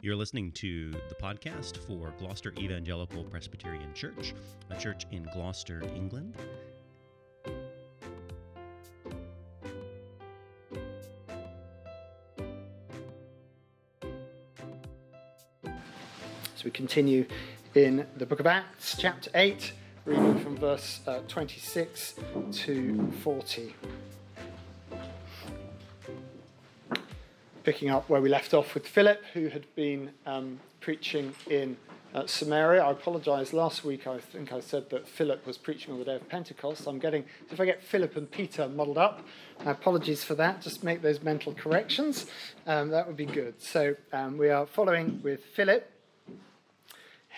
You're listening to the podcast for Gloucester Evangelical Presbyterian Church, a church in Gloucester, England. So we continue in the book of Acts, chapter 8, reading from verse uh, 26 to 40. Picking up where we left off with Philip, who had been um, preaching in uh, Samaria. I apologise. Last week I think I said that Philip was preaching on the day of Pentecost. I'm getting, if I get Philip and Peter muddled up, apologies for that. Just make those mental corrections. Um, that would be good. So um, we are following with Philip,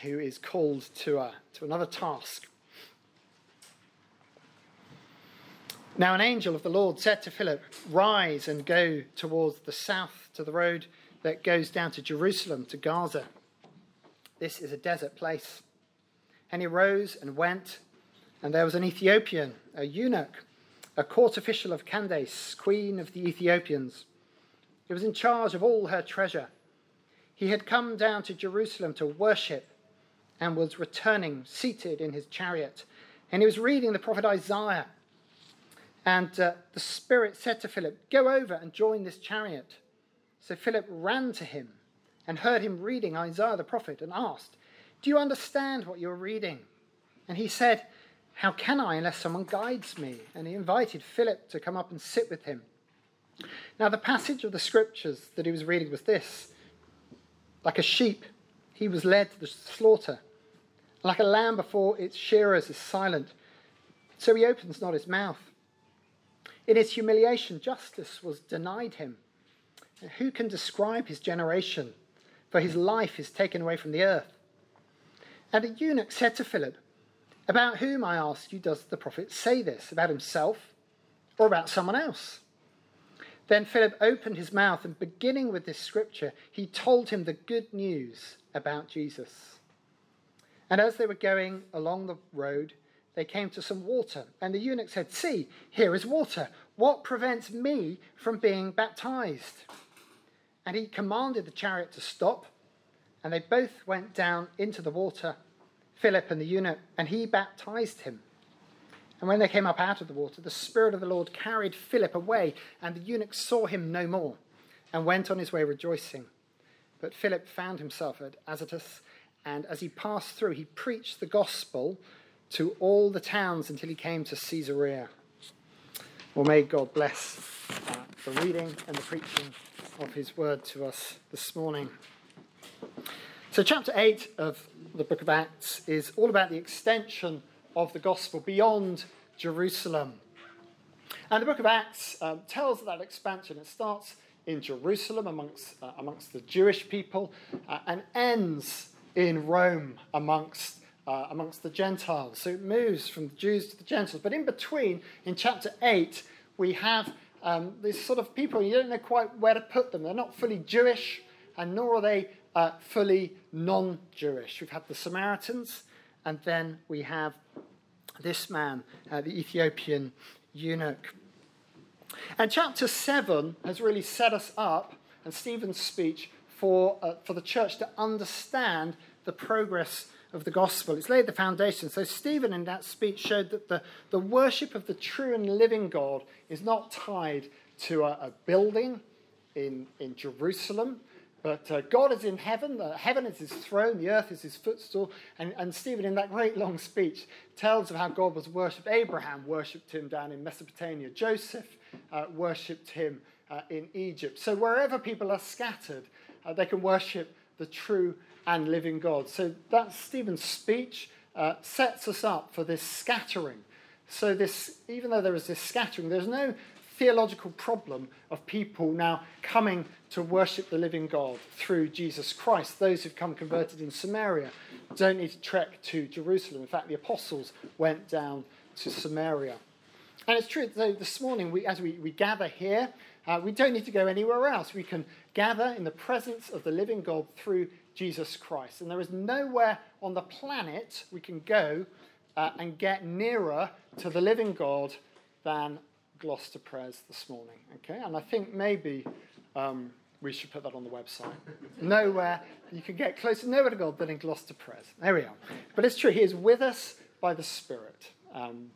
who is called to, a, to another task. Now, an angel of the Lord said to Philip, Rise and go towards the south to the road that goes down to Jerusalem, to Gaza. This is a desert place. And he rose and went, and there was an Ethiopian, a eunuch, a court official of Candace, queen of the Ethiopians. He was in charge of all her treasure. He had come down to Jerusalem to worship and was returning, seated in his chariot. And he was reading the prophet Isaiah. And uh, the Spirit said to Philip, Go over and join this chariot. So Philip ran to him and heard him reading Isaiah the prophet and asked, Do you understand what you're reading? And he said, How can I unless someone guides me? And he invited Philip to come up and sit with him. Now, the passage of the scriptures that he was reading was this Like a sheep, he was led to the slaughter. Like a lamb before its shearers is silent, so he opens not his mouth. In his humiliation, justice was denied him. And who can describe his generation? For his life is taken away from the earth. And a eunuch said to Philip, About whom, I ask you, does the prophet say this? About himself or about someone else? Then Philip opened his mouth, and beginning with this scripture, he told him the good news about Jesus. And as they were going along the road, they came to some water. And the eunuch said, See, here is water. What prevents me from being baptized? And he commanded the chariot to stop. And they both went down into the water, Philip and the eunuch, and he baptized him. And when they came up out of the water, the Spirit of the Lord carried Philip away, and the eunuch saw him no more, and went on his way rejoicing. But Philip found himself at Azotus, and as he passed through, he preached the gospel to all the towns until he came to Caesarea. Well, may God bless uh, the reading and the preaching of his word to us this morning. So, chapter 8 of the book of Acts is all about the extension of the gospel beyond Jerusalem. And the book of Acts um, tells that expansion. It starts in Jerusalem amongst, uh, amongst the Jewish people uh, and ends in Rome amongst, uh, amongst the Gentiles. So it moves from the Jews to the Gentiles. But in between, in chapter 8, we have um, these sort of people, you don't know quite where to put them. They're not fully Jewish, and nor are they uh, fully non Jewish. We've had the Samaritans, and then we have this man, uh, the Ethiopian eunuch. And chapter 7 has really set us up, and Stephen's speech, for, uh, for the church to understand the progress of the gospel. It's laid the foundation. So, Stephen in that speech showed that the, the worship of the true and living God is not tied to a, a building in, in Jerusalem, but uh, God is in heaven. The, heaven is his throne, the earth is his footstool. And, and Stephen, in that great long speech, tells of how God was worshipped. Abraham worshipped him down in Mesopotamia, Joseph uh, worshipped him uh, in Egypt. So, wherever people are scattered, uh, they can worship the true and living God. So that Stephen's speech uh, sets us up for this scattering. So this, even though there is this scattering, there's no theological problem of people now coming to worship the living God through Jesus Christ. Those who've come converted in Samaria don't need to trek to Jerusalem. In fact, the apostles went down to Samaria. And it's true, so this morning, we, as we, we gather here, uh, we don't need to go anywhere else. We can gather in the presence of the living God through Jesus Christ. And there is nowhere on the planet we can go uh, and get nearer to the living God than Gloucester Pres this morning. Okay, and I think maybe um, we should put that on the website. nowhere you can get closer, nowhere to God than in Gloucester Pres. There we are. But it's true, He is with us by the Spirit. Um,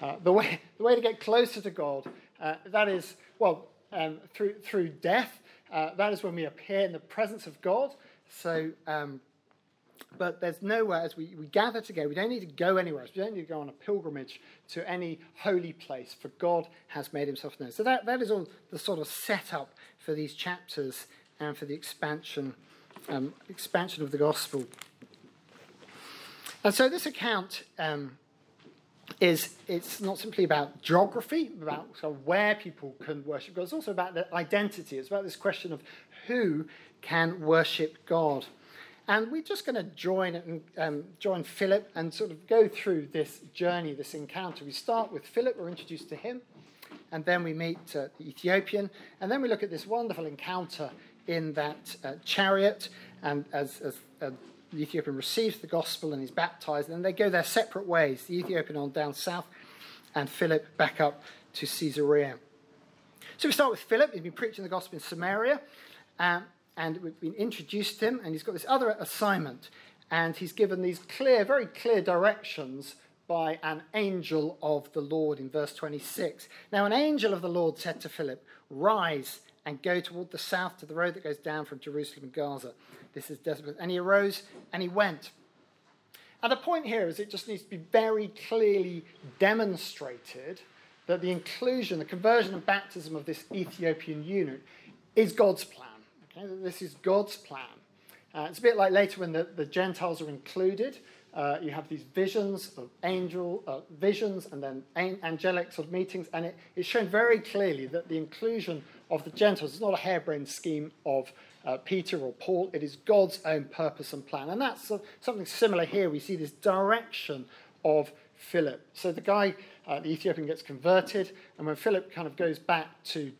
uh, the, way, the way to get closer to God, uh, that is, well, um, through, through death, uh, that is when we appear in the presence of God. So, um, but there's nowhere, as we, we gather together, we don't need to go anywhere. We don't need to go on a pilgrimage to any holy place, for God has made himself known. So that, that is all the sort of setup for these chapters and for the expansion, um, expansion of the gospel. And so this account um, is it's not simply about geography, about sort of where people can worship God. It's also about the identity. It's about this question of who can worship God. And we're just going to join and um, join Philip and sort of go through this journey, this encounter. We start with Philip. We're introduced to him, and then we meet uh, the Ethiopian, and then we look at this wonderful encounter in that uh, chariot, and as, as uh, the Ethiopian receives the gospel and is baptized, and they go their separate ways. The Ethiopian on down south, and Philip back up to Caesarea. So we start with Philip. He's been preaching the gospel in Samaria, um, and we've been introduced him, and he's got this other assignment, and he's given these clear, very clear directions by an angel of the Lord in verse 26. Now, an angel of the Lord said to Philip, Rise and go toward the south to the road that goes down from Jerusalem and Gaza. This is desperate. And he arose and he went. And the point here is it just needs to be very clearly demonstrated that the inclusion, the conversion and baptism of this Ethiopian eunuch is God's plan. Okay? This is God's plan. Uh, it's a bit like later when the, the Gentiles are included. Uh, you have these visions of angel uh, visions and then angelic sort of meetings, and it, it's shown very clearly that the inclusion of the Gentiles is not a harebrained scheme of uh, Peter or Paul. It is God's own purpose and plan. And that's something similar here. We see this direction of Philip. So the guy, uh, the Ethiopian, gets converted, and when Philip kind of goes back to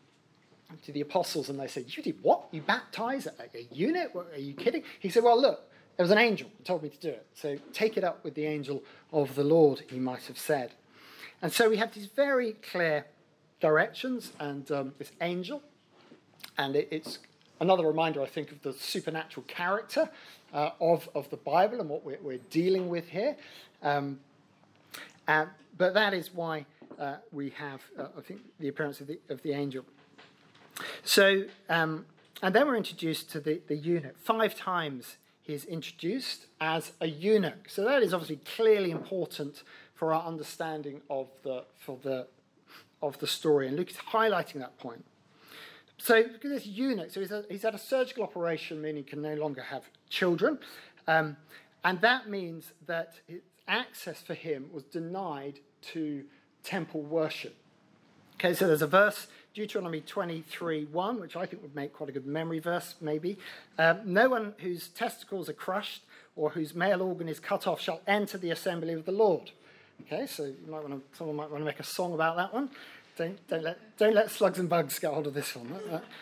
to the apostles and they said, You did what? You baptized a, a eunuch? Are you kidding? He said, Well, look, there was an angel who told me to do it. So take it up with the angel of the Lord, he might have said. And so we have these very clear directions and um, this angel. And it, it's another reminder, I think, of the supernatural character uh, of, of the Bible and what we're, we're dealing with here. Um, uh, but that is why uh, we have, uh, I think, the appearance of the, of the angel. So, um, and then we're introduced to the, the eunuch. Five times he is introduced as a eunuch. So that is obviously clearly important for our understanding of the, for the, of the story. And Luke is highlighting that point. So at this eunuch. So he's, a, he's had a surgical operation, meaning he can no longer have children. Um, and that means that access for him was denied to temple worship. Okay, so there's a verse, Deuteronomy 23 1, which I think would make quite a good memory verse, maybe. Um, no one whose testicles are crushed or whose male organ is cut off shall enter the assembly of the Lord. Okay, so you might want to, someone might want to make a song about that one. Don't, don't, let, don't let slugs and bugs get hold of this one.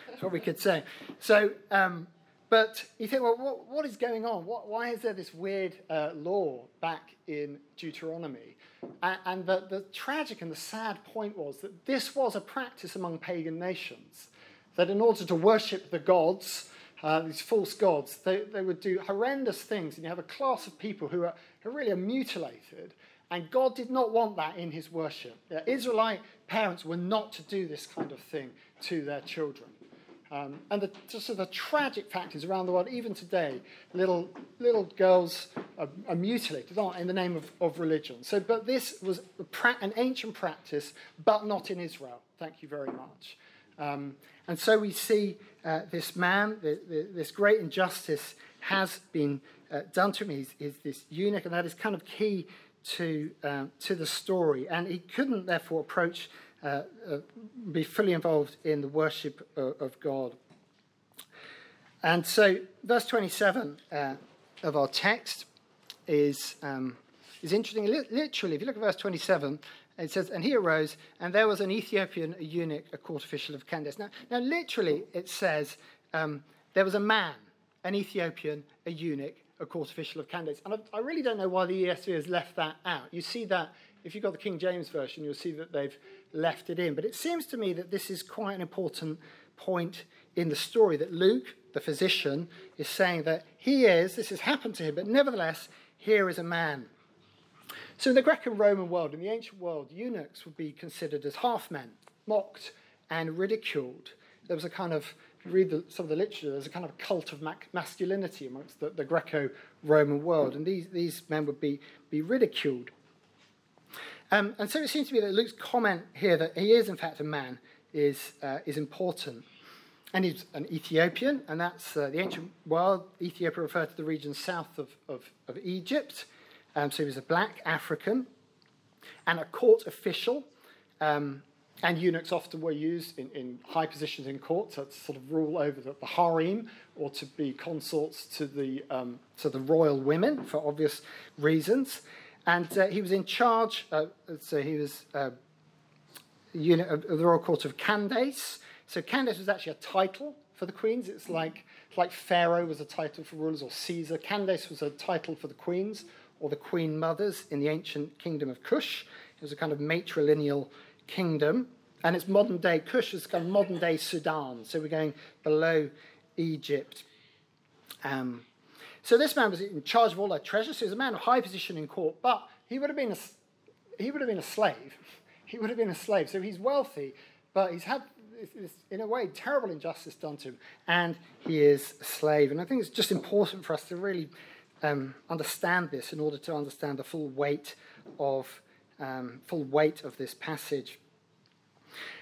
that's what we could say. So, um, but you think, well, what, what is going on? What, why is there this weird uh, law back in Deuteronomy? And, and the, the tragic and the sad point was that this was a practice among pagan nations. That in order to worship the gods, uh, these false gods, they, they would do horrendous things. And you have a class of people who are, who really are mutilated and God did not want that in his worship. The Israelite parents were not to do this kind of thing to their children. Um, and the, just the tragic fact is around the world, even today, little, little girls are, are mutilated aren't, in the name of, of religion. So, but this was pra- an ancient practice, but not in Israel. Thank you very much. Um, and so we see uh, this man, the, the, this great injustice has been uh, done to him. He's, he's, this eunuch, and that is kind of key to, uh, to the story. And he couldn't, therefore, approach, uh, uh, be fully involved in the worship of, of God. And so, verse 27 uh, of our text is, um, is interesting. Literally, if you look at verse 27, it says, And he arose, and there was an Ethiopian a eunuch, a court official of Candace. Now, now literally, it says, um, There was a man, an Ethiopian, a eunuch, a court official of Candace. And I, I, really don't know why the ESV has left that out. You see that if you've got the King James Version, you'll see that they've left it in. But it seems to me that this is quite an important point in the story that Luke, the physician, is saying that he is, this has happened to him, but nevertheless, here is a man. So in the Greco Roman world, in the ancient world, eunuchs would be considered as half men, mocked and ridiculed. There was a kind of, read the, some of the literature, there's a kind of cult of masculinity amongst the, the Greco Roman world, and these, these men would be, be ridiculed. Um, and so it seems to me that Luke's comment here that he is, in fact, a man is, uh, is important. And he's an Ethiopian, and that's uh, the ancient world. Ethiopia referred to the region south of, of, of Egypt. Um, so he was a black African and a court official. Um, and eunuchs often were used in, in high positions in court to sort of rule over the, the harem or to be consorts to the, um, to the royal women for obvious reasons. And uh, he was in charge, uh, so he was uh, eunuch of, of the Royal Court of Candace. So Candace was actually a title for the queens. It's like, like Pharaoh was a title for rulers or Caesar. Candace was a title for the queens or the queen mothers in the ancient kingdom of Kush. It was a kind of matrilineal kingdom. And it's modern day, Kush is kind of modern day Sudan. So we're going below Egypt. Um, so this man was in charge of all their treasure. So he was a man of high position in court, but he would have been a, he would have been a slave. He would have been a slave. So he's wealthy, but he's had, in a way, terrible injustice done to him, and he is a slave. And I think it's just important for us to really um, understand this in order to understand the full weight of um, full weight of this passage.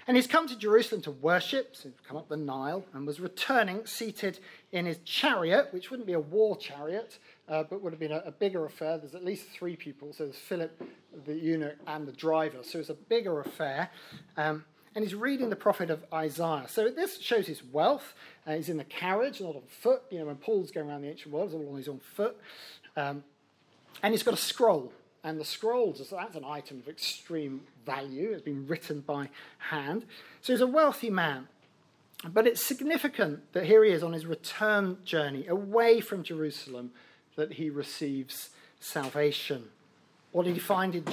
And he's come to Jerusalem to worship, so he's come up the Nile, and was returning seated in his chariot, which wouldn't be a war chariot, uh, but would have been a, a, bigger affair. There's at least three people, so there's Philip, the eunuch, and the driver. So it's a bigger affair. Um, and he's reading the prophet of Isaiah. So this shows his wealth. Uh, he's in the carriage, not on foot. You know, when Paul's going around the ancient world, he's all on his own foot. Um, and he's got a scroll and the scrolls, that's an item of extreme value. It's been written by hand. So he's a wealthy man. But it's significant that here he is on his return journey away from Jerusalem that he receives salvation. What did he find in,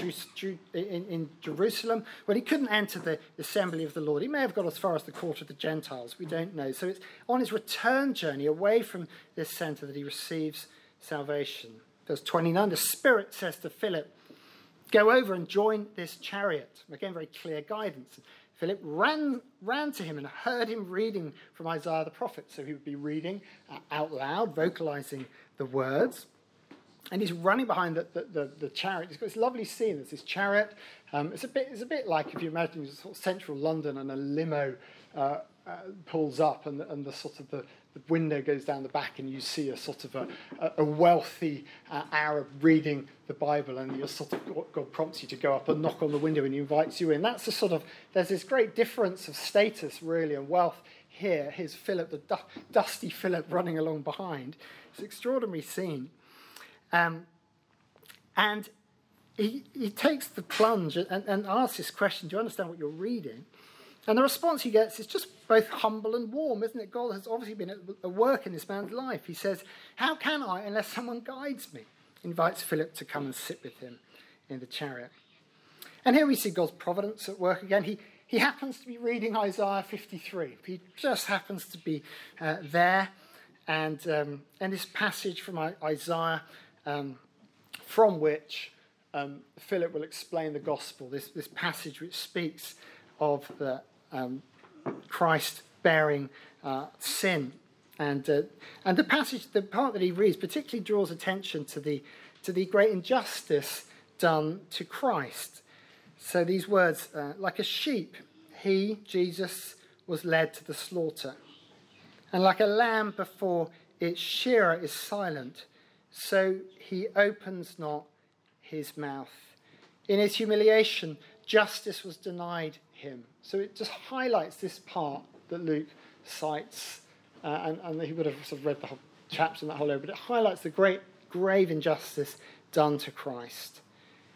in, in, Jerusalem? Well, he couldn't enter the assembly of the Lord. He may have got as far as the court of the Gentiles. We don't know. So it's on his return journey away from this center that he receives salvation. Verse 29 the Spirit says to Philip, Go over and join this chariot. Again, very clear guidance. Philip ran, ran to him and heard him reading from Isaiah the prophet. So he would be reading uh, out loud, vocalizing the words. And he's running behind the, the, the, the chariot. He's got this lovely scene. There's this chariot. Um, it's, a bit, it's a bit like if you imagine sort of central London and a limo uh, uh, pulls up and, and the sort of the, the window goes down the back and you see a sort of a, a wealthy uh, Arab reading the Bible and you're sort of, God prompts you to go up and knock on the window and he invites you in. That's a sort of, there's this great difference of status really and wealth here. Here's Philip, the du- dusty Philip running along behind. It's an extraordinary scene. Um, and he, he takes the plunge and, and asks this question, do you understand what you're reading? And the response he gets is just both humble and warm, isn't it? God has obviously been at work in this man's life. He says, How can I unless someone guides me? Invites Philip to come and sit with him in the chariot. And here we see God's providence at work again. He, he happens to be reading Isaiah 53. He just happens to be uh, there. And, um, and this passage from Isaiah, um, from which um, Philip will explain the gospel, this, this passage which speaks of the um, Christ bearing uh, sin. And, uh, and the passage, the part that he reads, particularly draws attention to the, to the great injustice done to Christ. So these words, uh, like a sheep, he, Jesus, was led to the slaughter. And like a lamb before its shearer is silent, so he opens not his mouth. In his humiliation, justice was denied him. So it just highlights this part that Luke cites, uh, and, and he would have sort of read the whole chapter and that whole over, but it highlights the great, grave injustice done to Christ.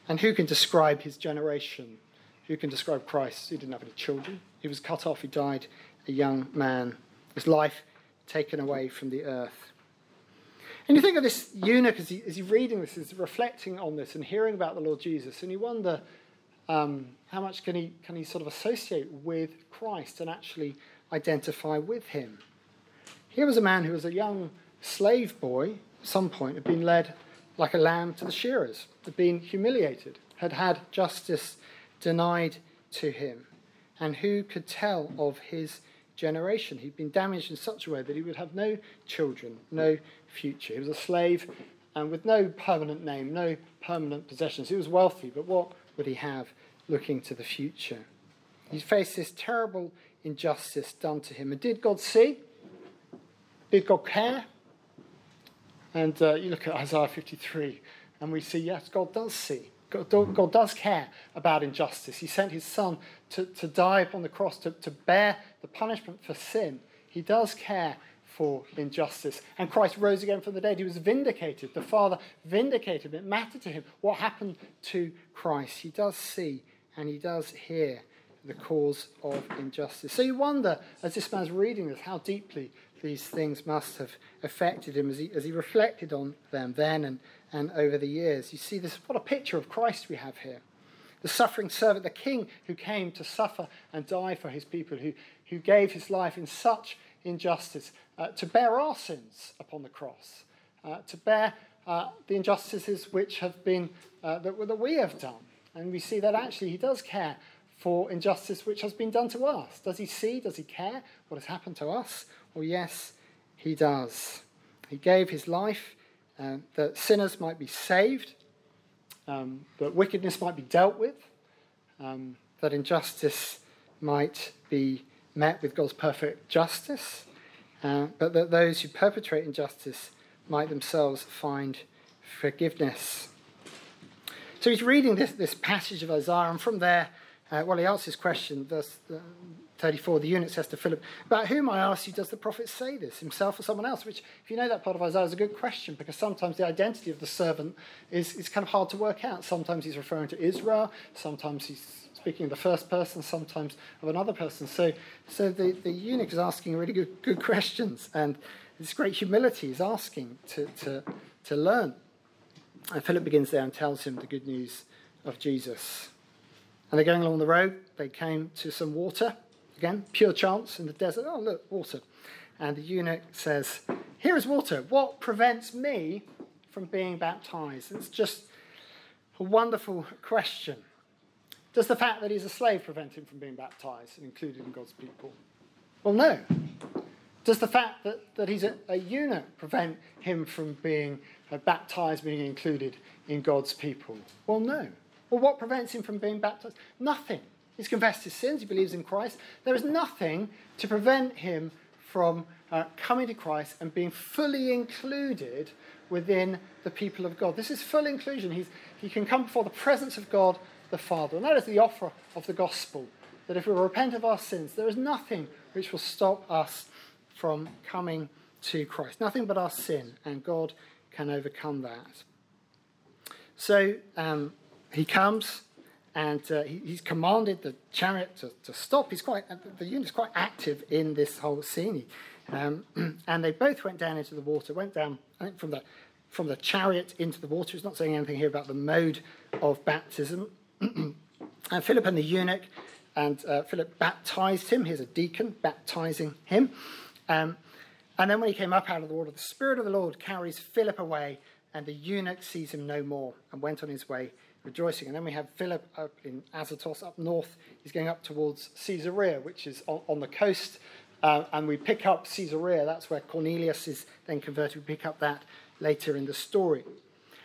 And who can describe his generation? Who can describe Christ? He didn't have any children. He was cut off. He died a young man. His life taken away from the earth. And you think of this eunuch as, he, as he's reading this, is reflecting on this and hearing about the Lord Jesus, and you wonder um, how much can he, can he sort of associate with Christ and actually identify with him. Here was a man who was a young slave boy, at some point, had been led like a lamb to the shearers, had been humiliated, had had justice denied to him. And who could tell of his generation? He'd been damaged in such a way that he would have no children, no future. He was a slave and with no permanent name, no permanent possessions. He was wealthy, but what would he have looking to the future? He faced this terrible injustice done to him. And did God see? Did God care? And uh, you look at Isaiah 53, and we see, yes, God does see. God, God does care about injustice. He sent his son to, to die upon the cross to, to bear the punishment for sin. He does care for injustice. And Christ rose again from the dead. He was vindicated. The Father vindicated him. It mattered to him what happened to Christ. He does see and he does hear the cause of injustice. So you wonder, as this man's reading this, how deeply these things must have affected him as he, as he reflected on them then and, and over the years. You see, this what a picture of Christ we have here. The suffering servant, the king who came to suffer and die for his people, who, who gave his life in such injustice, uh, to bear our sins upon the cross, uh, to bear uh, the injustices which have been, uh, that, that we have done. And we see that actually he does care for injustice which has been done to us. Does he see? Does he care what has happened to us? Well, yes, he does. He gave his life uh, that sinners might be saved, um, that wickedness might be dealt with, um, that injustice might be met with God's perfect justice, uh, but that those who perpetrate injustice might themselves find forgiveness. So he's reading this, this passage of Isaiah, and from there, uh, well, he asks this question, verse uh, 34, the eunuch says to Philip, About whom, I ask you, does the prophet say this, himself or someone else? Which, if you know that part of Isaiah, is a good question because sometimes the identity of the servant is, is kind of hard to work out. Sometimes he's referring to Israel, sometimes he's speaking the first person, sometimes of another person. So, so the, the eunuch is asking really good, good questions, and this great humility is asking to, to, to learn. And Philip begins there and tells him the good news of Jesus. And they're going along the road. They came to some water. Again, pure chance in the desert. Oh, look, water. And the eunuch says, Here is water. What prevents me from being baptized? It's just a wonderful question. Does the fact that he's a slave prevent him from being baptized and included in God's people? Well, no. Does the fact that, that he's a, a eunuch prevent him from being uh, baptized, being included in God's people? Well, no. Well, what prevents him from being baptized? Nothing. He's confessed his sins, he believes in Christ. There is nothing to prevent him from uh, coming to Christ and being fully included within the people of God. This is full inclusion. He's, he can come before the presence of God the Father. And that is the offer of the gospel that if we repent of our sins, there is nothing which will stop us from coming to Christ. Nothing but our sin, and God can overcome that. So um, he comes and uh, he, he's commanded the chariot to, to stop. He's quite, uh, the eunuch's quite active in this whole scene. Um, and they both went down into the water, went down, I think, from the, from the chariot into the water. It's not saying anything here about the mode of baptism. and Philip and the eunuch, and uh, Philip baptized him. Here's a deacon baptizing him. Um, and then when he came up out of the water, the Spirit of the Lord carries Philip away, and the eunuch sees him no more and went on his way rejoicing. And then we have Philip up in Azotus, up north. He's going up towards Caesarea, which is on, on the coast. Uh, and we pick up Caesarea. That's where Cornelius is then converted. We pick up that later in the story.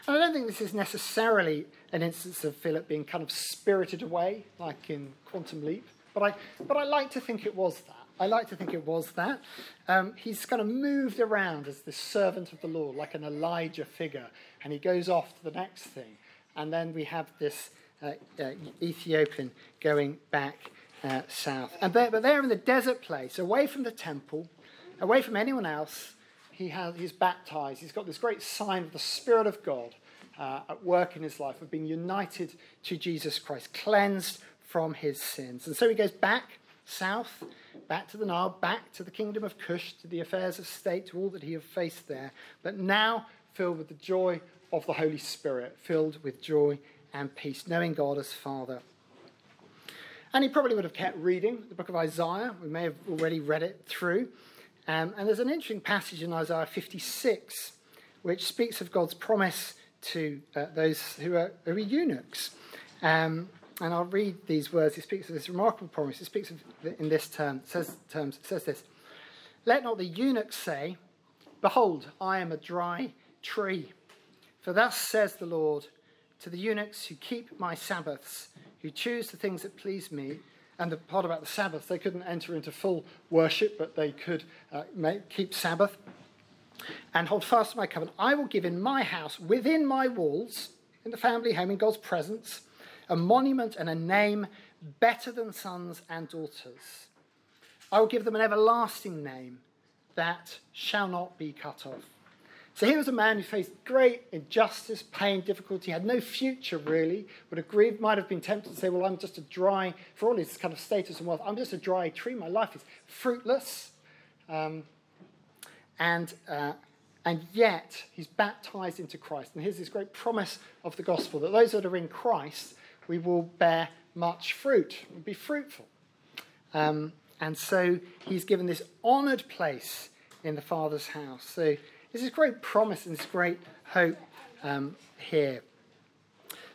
And I don't think this is necessarily an instance of Philip being kind of spirited away, like in Quantum Leap. But I, but I like to think it was that. I like to think it was that. Um, he's kind of moved around as the servant of the Lord, like an Elijah figure, and he goes off to the next thing. And then we have this uh, uh, Ethiopian going back uh, south. And there, but there in the desert place, away from the temple, away from anyone else, he has, he's baptized. He's got this great sign of the Spirit of God uh, at work in his life, of being united to Jesus Christ, cleansed from his sins. And so he goes back south, back to the Nile, back to the kingdom of Cush, to the affairs of state, to all that he had faced there, but now filled with the joy of the Holy Spirit, filled with joy and peace, knowing God as Father. And he probably would have kept reading the book of Isaiah. We may have already read it through. Um, and there's an interesting passage in Isaiah 56 which speaks of God's promise to uh, those who are, who are eunuchs. Um, and I'll read these words. He speaks of this remarkable promise. He speaks of in this term, says, terms, says this Let not the eunuch say, Behold, I am a dry tree. For thus says the Lord to the eunuchs who keep my Sabbaths, who choose the things that please me. And the part about the Sabbath, they couldn't enter into full worship, but they could uh, make, keep Sabbath and hold fast to my covenant. I will give in my house, within my walls, in the family home, in God's presence, a monument and a name better than sons and daughters. I will give them an everlasting name that shall not be cut off. So here was a man who faced great injustice, pain, difficulty, had no future really, would agree, might have been tempted to say, Well, I'm just a dry, for all his kind of status and wealth, I'm just a dry tree. My life is fruitless. Um, and, uh, and yet he's baptized into Christ. And here's this great promise of the gospel that those that are in Christ, we will bear much fruit, we'll be fruitful. Um, and so he's given this honored place in the Father's house. So this is great promise and this great hope um, here.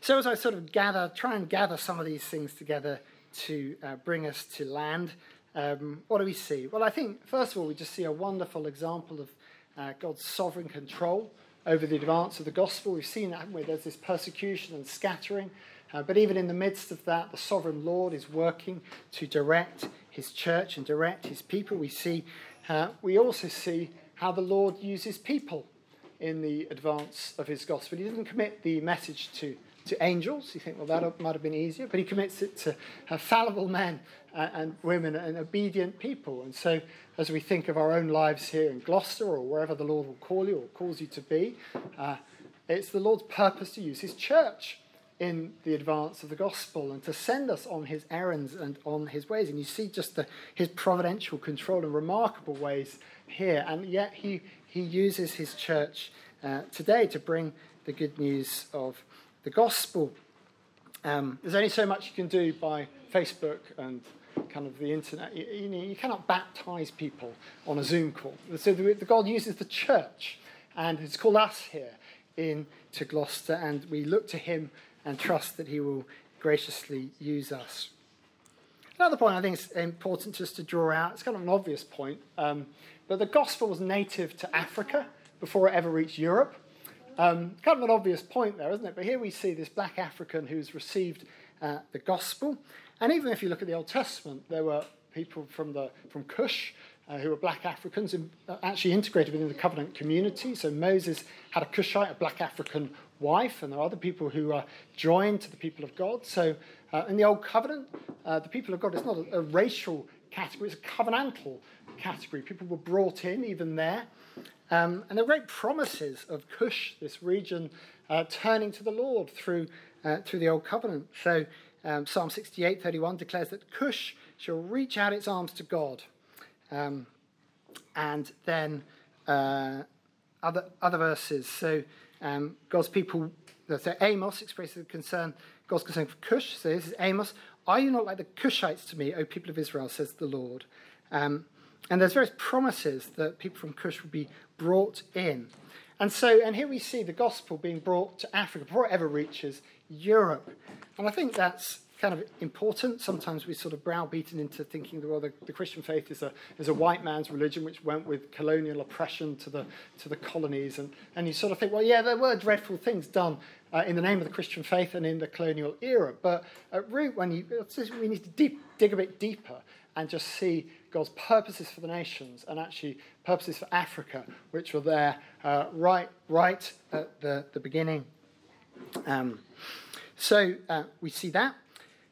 So as I sort of gather, try and gather some of these things together to uh, bring us to land, um, what do we see? Well, I think, first of all, we just see a wonderful example of uh, God's sovereign control over the advance of the gospel. We've seen that, where there's this persecution and scattering. Uh, but even in the midst of that, the sovereign Lord is working to direct his church and direct his people. We see, uh, we also see how the Lord uses people in the advance of his gospel. He didn't commit the message to to angels. You think, well, that might have been easier, but he commits it to uh, fallible men uh, and women and obedient people. And so, as we think of our own lives here in Gloucester or wherever the Lord will call you or calls you to be, uh, it's the Lord's purpose to use his church in the advance of the gospel and to send us on his errands and on his ways. And you see just the, his providential control in remarkable ways here. And yet he, he uses his church uh, today to bring the good news of the gospel. Um, there's only so much you can do by Facebook and kind of the internet. You, you, know, you cannot baptize people on a Zoom call. So the, the God uses the church, and He's called us here into Gloucester, and we look to Him and trust that He will graciously use us. Another point I think is important just to draw out, it's kind of an obvious point, um, but the gospel was native to Africa before it ever reached Europe. Um, kind of an obvious point there, isn't it? But here we see this black African who's received uh, the gospel. And even if you look at the Old Testament, there were people from, the, from Cush uh, who were black Africans and uh, actually integrated within the covenant community. So Moses had a Cushite, a black African wife, and there are other people who are joined to the people of God. So uh, in the Old Covenant, uh, the people of God, it's not a, a racial category, it's a covenantal category. People were brought in even there. Um, and are great promises of Cush, this region, uh, turning to the Lord through, uh, through the Old Covenant. So um, Psalm 68, 31 declares that Cush shall reach out its arms to God. Um, and then uh, other, other verses. So um, God's people, so Amos expresses concern, God's concern for Cush. So this is Amos. Are you not like the Cushites to me, O people of Israel, says the Lord? Um, and there's various promises that people from Cush will be brought in. And so, and here we see the gospel being brought to Africa before it ever reaches Europe. And I think that's kind of important. Sometimes we're sort of browbeaten into thinking that well, the, the, Christian faith is a, is a white man's religion which went with colonial oppression to the, to the colonies. And, and you sort of think, well, yeah, there were dreadful things done uh, in the name of the Christian faith and in the colonial era. But at root, when you, we need to deep, dig a bit deeper and just see God's purposes for the nations and actually purposes for Africa, which were there uh, right, right at the, the beginning. Um, so uh, we see that.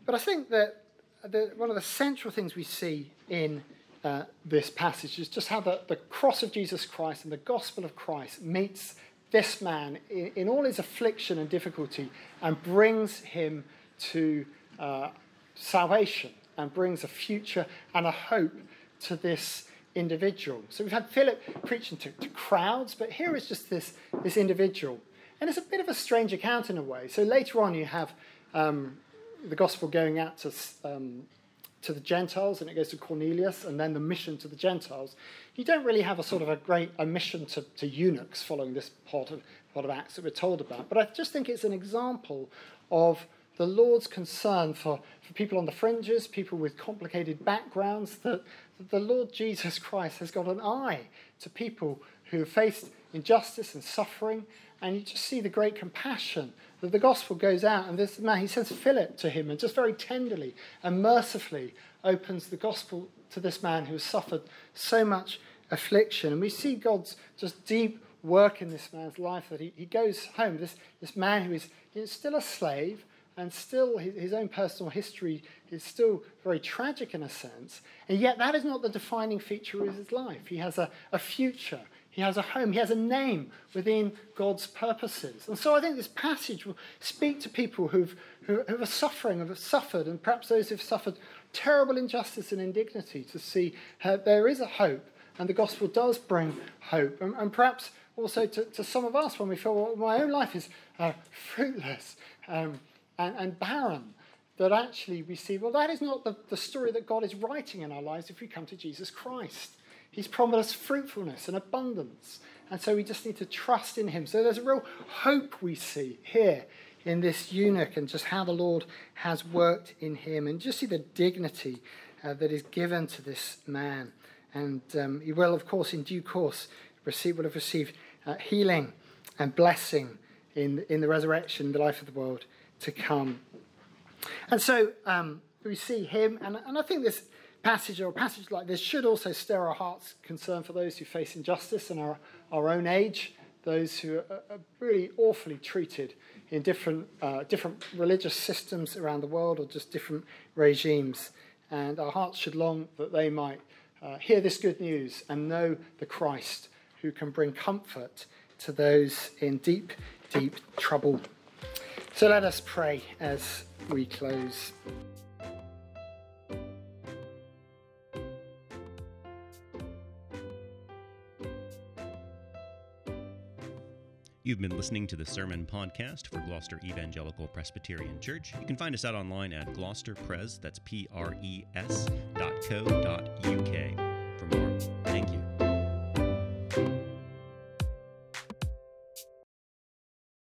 But I think that the, one of the central things we see in uh, this passage is just how the, the cross of Jesus Christ and the gospel of Christ meets this man in, in all his affliction and difficulty and brings him to uh, salvation and brings a future and a hope to this individual. So we've had Philip preaching to, to crowds, but here is just this, this individual. And it's a bit of a strange account in a way. So later on, you have um, the gospel going out to um, to the Gentiles and it goes to Cornelius and then the mission to the Gentiles, you don't really have a sort of a great a mission to, to eunuchs following this part of, part of Acts that we're told about. But I just think it's an example of the Lord's concern for, for people on the fringes, people with complicated backgrounds, that, that the Lord Jesus Christ has got an eye to people who have faced injustice and suffering. And you just see the great compassion that the gospel goes out. And this man, he sends Philip to him and just very tenderly and mercifully opens the gospel to this man who has suffered so much affliction. And we see God's just deep work in this man's life that he, he goes home, this, this man who is, still a slave and still his, his own personal history is still very tragic in a sense. And yet that is not the defining feature of his life. He has a, a future. He has a home. He has a name within God's purposes. And so I think this passage will speak to people who've, who, who are suffering, who have suffered, and perhaps those who've suffered terrible injustice and indignity to see how there is a hope and the gospel does bring hope. And, and perhaps also to, to, some of us when we feel, well, my own life is uh, fruitless um, and, and barren that actually we see, well, that is not the, the story that God is writing in our lives if we come to Jesus Christ. He's promised us fruitfulness and abundance. And so we just need to trust in him. So there's a real hope we see here in this eunuch and just how the Lord has worked in him. And just see the dignity uh, that is given to this man. And um, he will, of course, in due course, receive, will have received uh, healing and blessing in, in the resurrection, the life of the world to come. And so um, we see him, and, and I think this passage or a passage like this should also stir our hearts concern for those who face injustice in our, our own age, those who are, are really awfully treated in different, uh, different religious systems around the world or just different regimes. And our hearts should long that they might uh, hear this good news and know the Christ who can bring comfort to those in deep, deep trouble. So let us pray as we close. You've been listening to the Sermon Podcast for Gloucester Evangelical Presbyterian Church. You can find us out online at gloucesterpres, that's P-R-E-S, dot co dot UK.